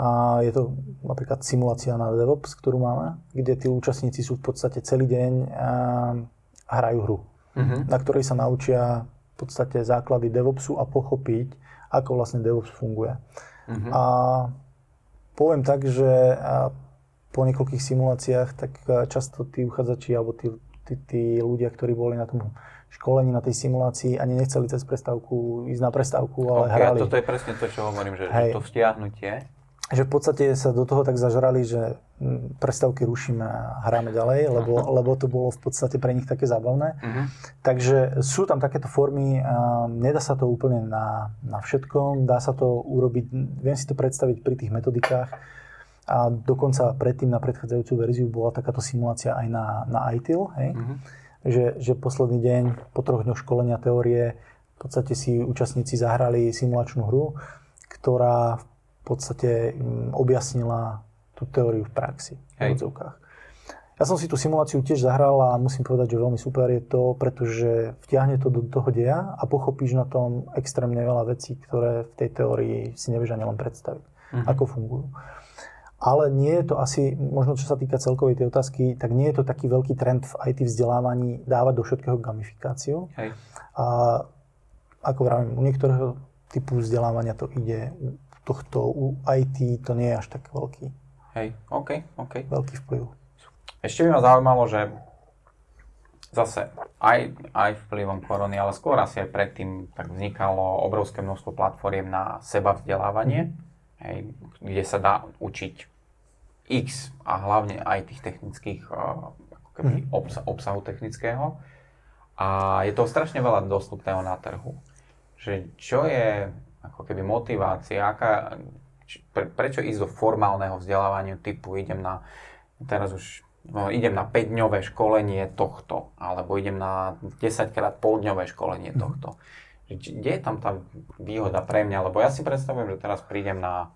A je to napríklad simulácia na DevOps, ktorú máme, kde tí účastníci sú v podstate celý deň a hrajú hru uh-huh. na ktorej sa naučia v podstate základy DevOpsu a pochopiť, ako vlastne DevOps funguje. Uh-huh. A poviem tak, že po niekoľkých simuláciách, tak často tí uchádzači alebo tí, tí, tí ľudia, ktorí boli na tom školení, na tej simulácii, ani nechceli cez prestávku ísť na prestávku, ale okay, hrali. Toto je presne to, čo hovorím, že, že to vtiahnutie že v podstate sa do toho tak zažrali, že mm, prestávky rušíme a hráme ďalej, lebo, uh-huh. lebo to bolo v podstate pre nich také zábavné. Uh-huh. Takže sú tam takéto formy, a nedá sa to úplne na, na všetkom, dá sa to urobiť, viem si to predstaviť pri tých metodikách a dokonca predtým na predchádzajúcu verziu bola takáto simulácia aj na, na ITIL, hej? Uh-huh. Že, že posledný deň po troch dňoch školenia teórie v podstate si účastníci zahrali simulačnú hru, ktorá v podstate objasnila tú teóriu v praxi. Hej. V ja som si tú simuláciu tiež zahral a musím povedať, že veľmi super je to, pretože vtiahne to do toho deja a pochopíš na tom extrémne veľa vecí, ktoré v tej teórii si nevieš ani len predstaviť, uh-huh. ako fungujú. Ale nie je to asi, možno čo sa týka celkovej tej otázky, tak nie je to taký veľký trend v IT vzdelávaní dávať do všetkého gamifikáciu. Hej. A ako vravím, u niektorého typu vzdelávania to ide tohto u IT to nie je až tak veľký. Hej, OK, OK. Veľký vplyv. Ešte by ma zaujímalo, že zase aj, aj vplyvom korony, ale skôr asi aj predtým tak vznikalo obrovské množstvo platformiem na seba vzdelávanie, mm. hej, kde sa dá učiť X a hlavne aj tých technických ako keby mm. obsa, obsahu technického. A je to strašne veľa dostupného na trhu. Že čo je ako keby motivácia, aká, pre, prečo ísť do formálneho vzdelávania typu idem na, teraz už no, idem na 5-dňové školenie tohto, alebo idem na 10 krát poldňové školenie mhm. tohto. Kde je tam tá výhoda pre mňa? Lebo ja si predstavujem, že teraz prídem na,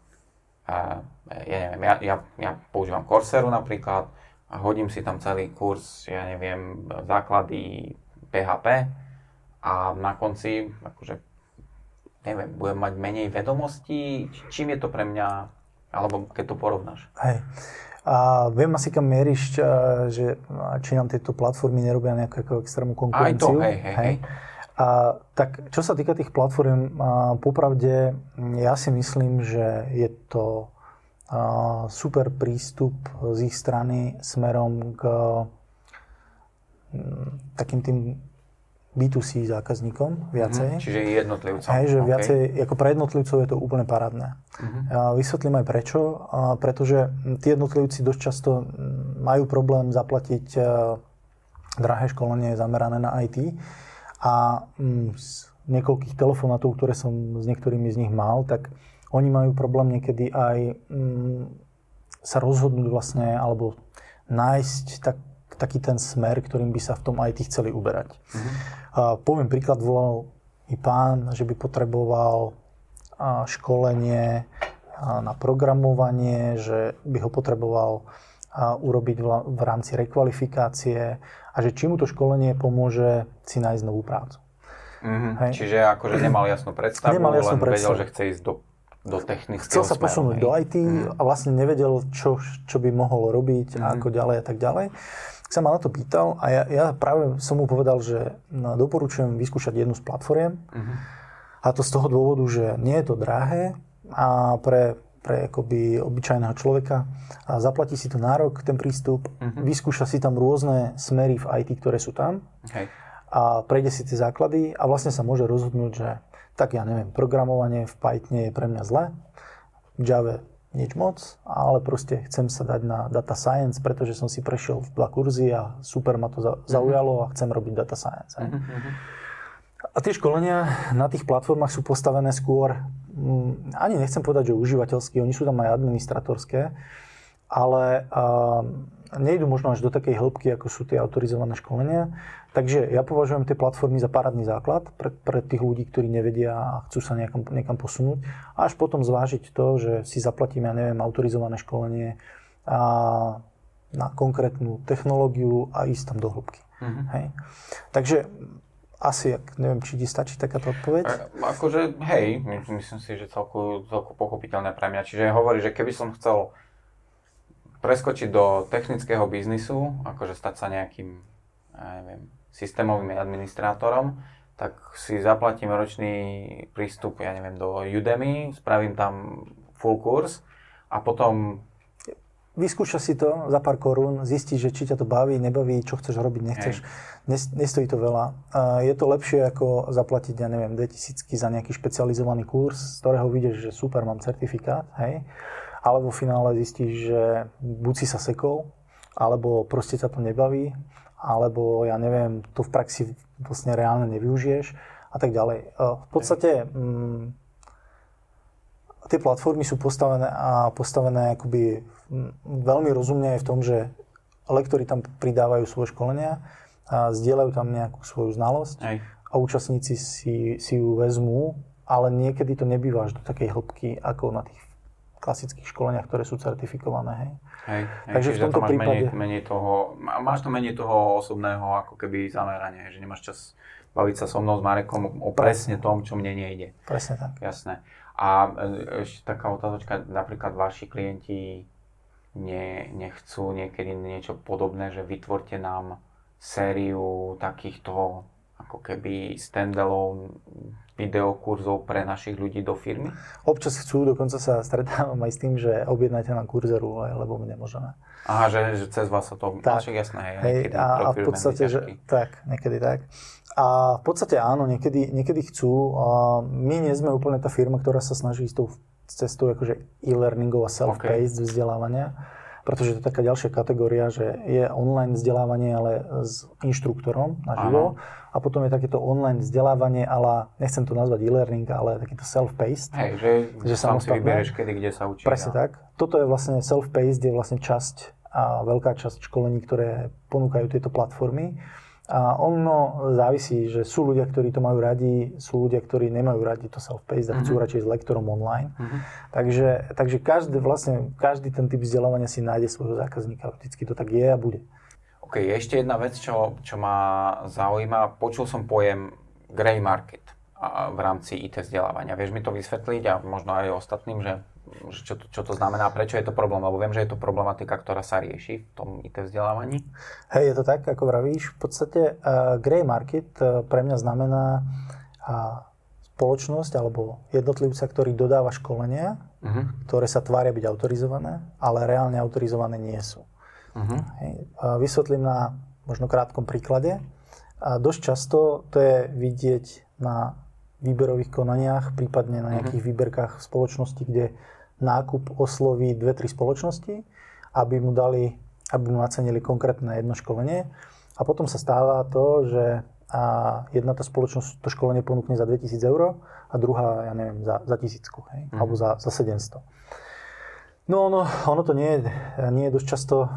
ja neviem, ja, ja, ja používam Corsairu napríklad a hodím si tam celý kurz, ja neviem, základy PHP a na konci, akože, neviem, budem mať menej vedomostí, čím je to pre mňa, alebo keď to porovnáš? Hej. A viem asi, kam mieríš, že či nám tieto platformy nerobia nejakú extrémnu konkurenciu. Aj to, hej, hej, hej. A, tak čo sa týka tých platform, popravde ja si myslím, že je to a, super prístup z ich strany smerom k m, takým tým B2C zákazníkom viacej. Mm, čiže jednotlivcom. Hej, že okay. viacej, ako pre jednotlivcov je to úplne parádne. Mm-hmm. Vysvetlím aj prečo. Pretože tí jednotlivci dosť často majú problém zaplatiť drahé školenie zamerané na IT a mm, z niekoľkých telefonátov, ktoré som s niektorými z nich mal, tak oni majú problém niekedy aj mm, sa rozhodnúť vlastne, alebo nájsť tak, taký ten smer, ktorým by sa v tom IT chceli uberať. Mm-hmm. A poviem príklad, volal mi pán, že by potreboval školenie na programovanie, že by ho potreboval urobiť v rámci rekvalifikácie a že či mu to školenie pomôže si nájsť novú prácu. Mm-hmm. Hej. Čiže akože nemal jasnú predstavu, nemal jasnú len predstavu. vedel, že chce ísť do, do technického Chcel sa smeru, posunúť hej. do IT mm. a vlastne nevedel, čo, čo by mohol robiť mm-hmm. a mhm. ako ďalej a tak ďalej. Sa ma na to pýtal a ja, ja práve som mu povedal, že no, doporučujem vyskúšať jednu z platformiem mm-hmm. a to z toho dôvodu, že nie je to drahé a pre pre akoby obyčajného človeka a zaplatí si to nárok, ten prístup, uh-huh. vyskúša si tam rôzne smery v IT, ktoré sú tam okay. a prejde si tie základy a vlastne sa môže rozhodnúť, že tak ja neviem, programovanie v Pythone je pre mňa zlé, v Java nič moc, ale proste chcem sa dať na data science, pretože som si prešiel v dva kurzy a super ma to mhm. zaujalo a chcem robiť data science. Uh-huh. A tie školenia na tých platformách sú postavené skôr Mm, ani nechcem povedať, že užívateľský, oni sú tam aj administratorské, ale uh, nejdu možno až do takej hĺbky, ako sú tie autorizované školenia. Takže ja považujem tie platformy za parádny základ pre, pre tých ľudí, ktorí nevedia a chcú sa niekam, niekam posunúť. A až potom zvážiť to, že si zaplatím, ja neviem, autorizované školenie a na konkrétnu technológiu a ísť tam do hĺbky. Mm-hmm. Hej. Takže asi, neviem, či ti stačí takáto odpoveď? A, akože, hej, myslím si, že celku, celku pochopiteľné pre mňa. Čiže hovorí, že keby som chcel preskočiť do technického biznisu, akože stať sa nejakým, ja neviem, systémovým administrátorom, tak si zaplatím ročný prístup, ja neviem, do Udemy, spravím tam full kurz a potom vyskúša si to za pár korún, zistí, že či ťa to baví, nebaví, čo chceš robiť, nechceš. Hej. Nestojí to veľa. Je to lepšie ako zaplatiť, ja neviem, 2000 za nejaký špecializovaný kurz, z ktorého vidieš, že super, mám certifikát, hej. Ale vo finále zistíš, že buď si sa sekol, alebo proste ťa to nebaví, alebo ja neviem, to v praxi vlastne reálne nevyužiješ a tak ďalej. V podstate... Mm, tie platformy sú postavené a postavené akoby veľmi rozumne aj v tom, že lektori tam pridávajú svoje školenia a zdieľajú tam nejakú svoju znalosť Aj. a účastníci si, si ju vezmú, ale niekedy to nebýva až do takej hĺbky ako na tých klasických školeniach, ktoré sú certifikované. Hej. Hej, hej, Takže v tomto to máš prípade... Menej, menej toho, máš to menej toho osobného ako keby zamerania, že nemáš čas baviť sa so mnou s Marekom o presne tom, čo mne nejde. Presne tak. Jasné. A e, ešte taká otázočka, napríklad vaši klienti ne, nechcú niekedy niečo podobné, že vytvorte nám sériu takýchto ako keby standalone videokurzov pre našich ľudí do firmy? Občas chcú, dokonca sa stretávam aj s tým, že objednáte na kurzeru, lebo my nemôžeme. Aha, že, že cez vás sa to... Tak, jasné, hej, hej a, a v podstate, že, tak, niekedy tak. A v podstate áno, niekedy, niekedy chcú. A my nie sme úplne tá firma, ktorá sa snaží ísť tou cestou akože e-learningov a self-paced okay. vzdelávania, pretože to je taká ďalšia kategória, že je online vzdelávanie, ale s inštruktorom naživo. A potom je takéto online vzdelávanie, ale nechcem to nazvať e-learning, ale takýto self-paced. Hej, že, že sám si vyberieš, kedy, kde sa učíš. Presne tak. Toto je vlastne self-paced, je vlastne časť a veľká časť školení, ktoré ponúkajú tieto platformy. A ono závisí, že sú ľudia, ktorí to majú radi, sú ľudia, ktorí nemajú radi to self-paced a chcú uh-huh. radšej s lektorom online. Uh-huh. Takže, takže každý, vlastne, každý ten typ vzdelávania si nájde svojho zákazníka. Vždycky to tak je a bude. OK, ešte jedna vec, čo, čo ma zaujíma. Počul som pojem grey market v rámci IT vzdelávania. Vieš mi to vysvetliť a možno aj ostatným, že čo, čo to znamená, prečo je to problém, lebo viem, že je to problematika, ktorá sa rieši v tom IT vzdelávaní. Hej, je to tak, ako vravíš. V podstate uh, grey market uh, pre mňa znamená uh, spoločnosť alebo jednotlivca, ktorý dodáva školenia, uh-huh. ktoré sa tvária byť autorizované, ale reálne autorizované nie sú. Uh-huh. Hej, uh, vysvetlím na možno krátkom príklade. A dosť často to je vidieť na výberových konaniach, prípadne na nejakých uh-huh. výberkách v spoločnosti, kde nákup osloví dve, tri spoločnosti, aby mu dali, aby mu nacenili konkrétne jedno školenie. A potom sa stáva to, že a jedna tá spoločnosť to školenie ponúkne za 2000 eur a druhá, ja neviem, za, za tisícku, hej, mm. alebo za, za 700. No ono, ono to nie je, nie je dosť často a,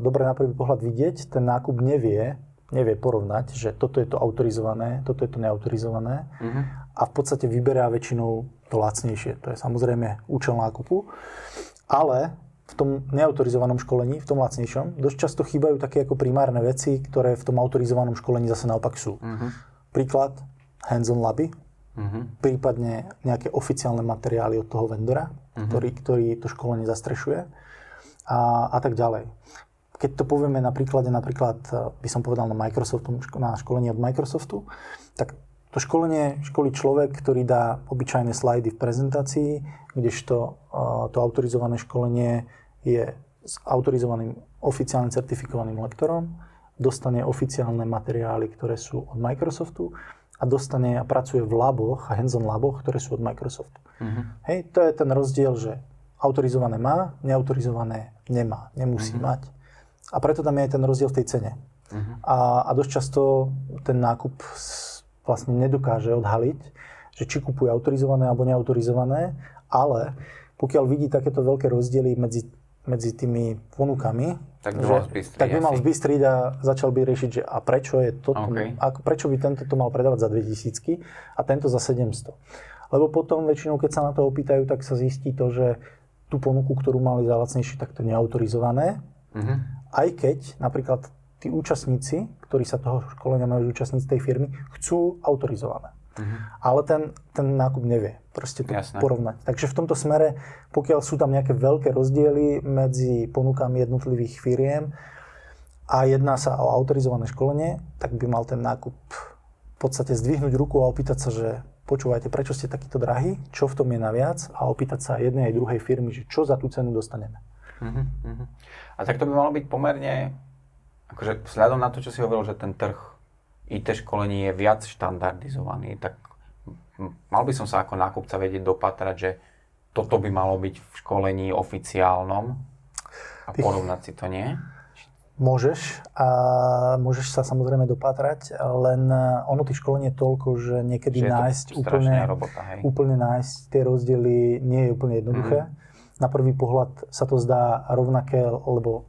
dobre na prvý pohľad vidieť. Ten nákup nevie, nevie porovnať, že toto je to autorizované, toto je to neautorizované mm-hmm. a v podstate vyberá väčšinou to lacnejšie. To je samozrejme účel nákupu, ale v tom neautorizovanom školení, v tom lacnejšom, dosť často chýbajú také ako primárne veci, ktoré v tom autorizovanom školení zase naopak sú. Mm-hmm. Príklad, hands-on laby, mm-hmm. prípadne nejaké oficiálne materiály od toho vendora, mm-hmm. ktorý, ktorý to školenie zastrešuje a, a tak ďalej. Keď to povieme na príklade, napríklad eh, by som povedal na Microsoftu, na školení od Microsoftu, tak to školenie školí človek, ktorý dá obyčajné slajdy v prezentácii, kdežto eh, to autorizované školenie je s autorizovaným oficiálnym certifikovaným lektorom, dostane oficiálne materiály, ktoré sú od Microsoftu a dostane a pracuje v laboch hands-on laboch, ktoré sú od Microsoftu. Uh-huh. Hej, to je ten rozdiel, že autorizované má, neautorizované nemá, nemusí uh-huh. mať. A preto tam je ten rozdiel v tej cene. Uh-huh. A, a dosť často ten nákup vlastne nedokáže odhaliť, že či kupuje autorizované alebo neautorizované, ale pokiaľ vidí takéto veľké rozdiely medzi, medzi tými ponukami, tak by, mal zbystriť, tak by mal zbystriť a začal by riešiť, že a prečo je to, okay. a prečo by tento to mal predávať za 2000 a tento za 700. Lebo potom väčšinou, keď sa na to opýtajú, tak sa zistí to, že tú ponuku, ktorú mali za lacnejšie, tak to neautorizované. Uh-huh aj keď napríklad tí účastníci, ktorí sa toho školenia majú zúčastniť z tej firmy, chcú autorizované. Uh-huh. Ale ten, ten nákup nevie proste to Jasné. porovnať. Takže v tomto smere, pokiaľ sú tam nejaké veľké rozdiely medzi ponukami jednotlivých firiem a jedná sa o autorizované školenie, tak by mal ten nákup v podstate zdvihnúť ruku a opýtať sa, že počúvajte, prečo ste takýto drahý, čo v tom je naviac a opýtať sa jednej aj druhej firmy, že čo za tú cenu dostaneme. Uh-huh, uh-huh. A tak to by malo byť pomerne, akože vzhľadom na to, čo si hovoril, že ten trh IT školení je viac štandardizovaný, tak mal by som sa ako nákupca vedieť dopatrať, že toto by malo byť v školení oficiálnom a porovnať si to, nie? Môžeš a môžeš sa samozrejme dopatrať, len ono tých školení je toľko, že niekedy že nájsť úplne, robota, hej? úplne nájsť tie rozdiely nie je úplne jednoduché. Mm na prvý pohľad sa to zdá rovnaké, lebo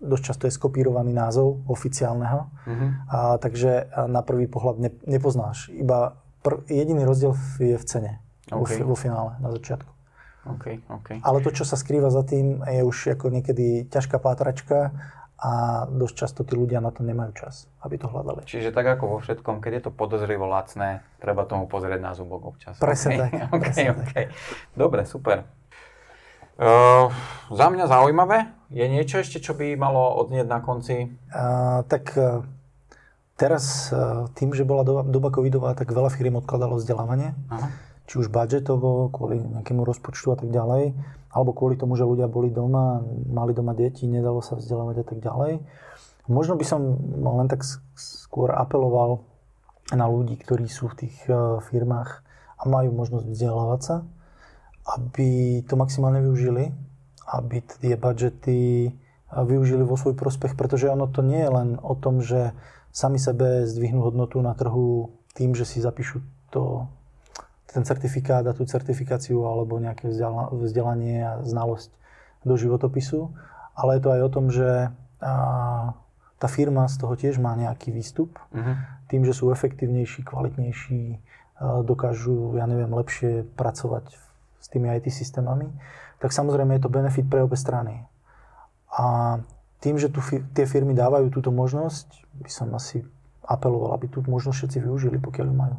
dosť často je skopírovaný názov oficiálneho, mm-hmm. a, takže na prvý pohľad ne, nepoznáš. Iba pr- jediný rozdiel je v cene okay. vo, vo finále na začiatku. Okay, okay. Ale to, čo sa skrýva za tým, je už ako niekedy ťažká pátračka a dosť často tí ľudia na to nemajú čas, aby to hľadali. Čiže tak ako vo všetkom, keď je to podozrivo lacné, treba tomu pozrieť na zubok občas. Presne okay. tak. okay, presne okay. tak. Dobre, super. Uh, za mňa zaujímavé. Je niečo ešte, čo by malo odznieť na konci? Uh, tak uh, teraz uh, tým, že bola doba, doba covidová, tak veľa firm odkladalo vzdelávanie. Aha. Či už budžetovo, kvôli nejakému rozpočtu a tak ďalej, alebo kvôli tomu, že ľudia boli doma, mali doma deti, nedalo sa vzdelávať a tak ďalej. Možno by som len tak skôr apeloval na ľudí, ktorí sú v tých uh, firmách a majú možnosť vzdelávať sa, aby to maximálne využili, aby tie budžety využili vo svoj prospech, pretože ono to nie je len o tom, že sami sebe zdvihnú hodnotu na trhu tým, že si zapíšu to, ten certifikát a tú certifikáciu alebo nejaké vzdelanie a znalosť do životopisu, ale je to aj o tom, že tá firma z toho tiež má nejaký výstup. Uh-huh. Tým, že sú efektívnejší, kvalitnejší, dokážu, ja neviem, lepšie pracovať s tými IT systémami, tak samozrejme je to benefit pre obe strany. A tým, že tu tie firmy dávajú túto možnosť, by som asi apeloval, aby tú možnosť všetci využili, pokiaľ ju majú.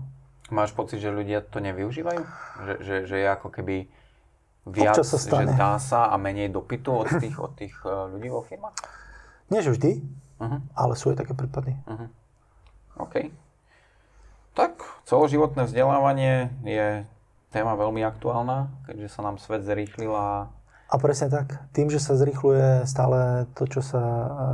Máš pocit, že ľudia to nevyužívajú? Že, že, že je ako keby viac, sa stane. že dá sa a menej dopytu od tých, od tých e, ľudí vo firmách? Nie, že vždy, uh-huh. ale sú aj také prípady. Uh-huh. OK. Tak, celoživotné vzdelávanie je téma veľmi aktuálna, keďže sa nám svet zrýchlil a a presne tak. Tým, že sa zrychluje stále to, čo sa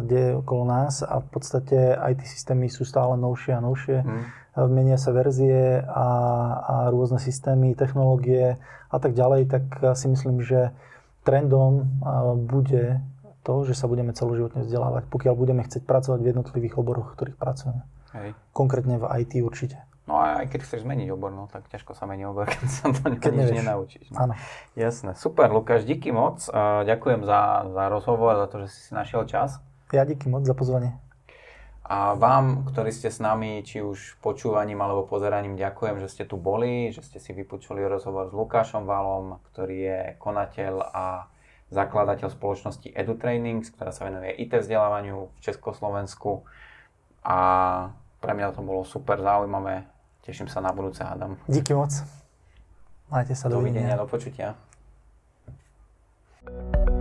deje okolo nás a v podstate IT systémy sú stále novšie a novšie, mm. menia sa verzie a, a rôzne systémy, technológie a tak ďalej, tak si myslím, že trendom bude to, že sa budeme celoživotne vzdelávať, pokiaľ budeme chcieť pracovať v jednotlivých oboroch, v ktorých pracujeme. Hej. Konkrétne v IT určite. No a aj keď chceš zmeniť obor, no tak ťažko sa mení obor, keď sa to keď nič nenaučíš. No. Áno. Jasné. Super, Lukáš, díky moc. Ďakujem za, za rozhovor, za to, že si si našiel čas. Ja díky moc za pozvanie. A vám, ktorí ste s nami, či už počúvaním alebo pozeraním, ďakujem, že ste tu boli, že ste si vypočuli rozhovor s Lukášom Valom, ktorý je konateľ a zakladateľ spoločnosti EduTrainings, ktorá sa venuje IT vzdelávaniu v Československu. A pre mňa to bolo super zaujímavé Teším sa na budúce, Adam. Díky moc. Majte sa, dovidenia. Dovidenia, do počutia. thank you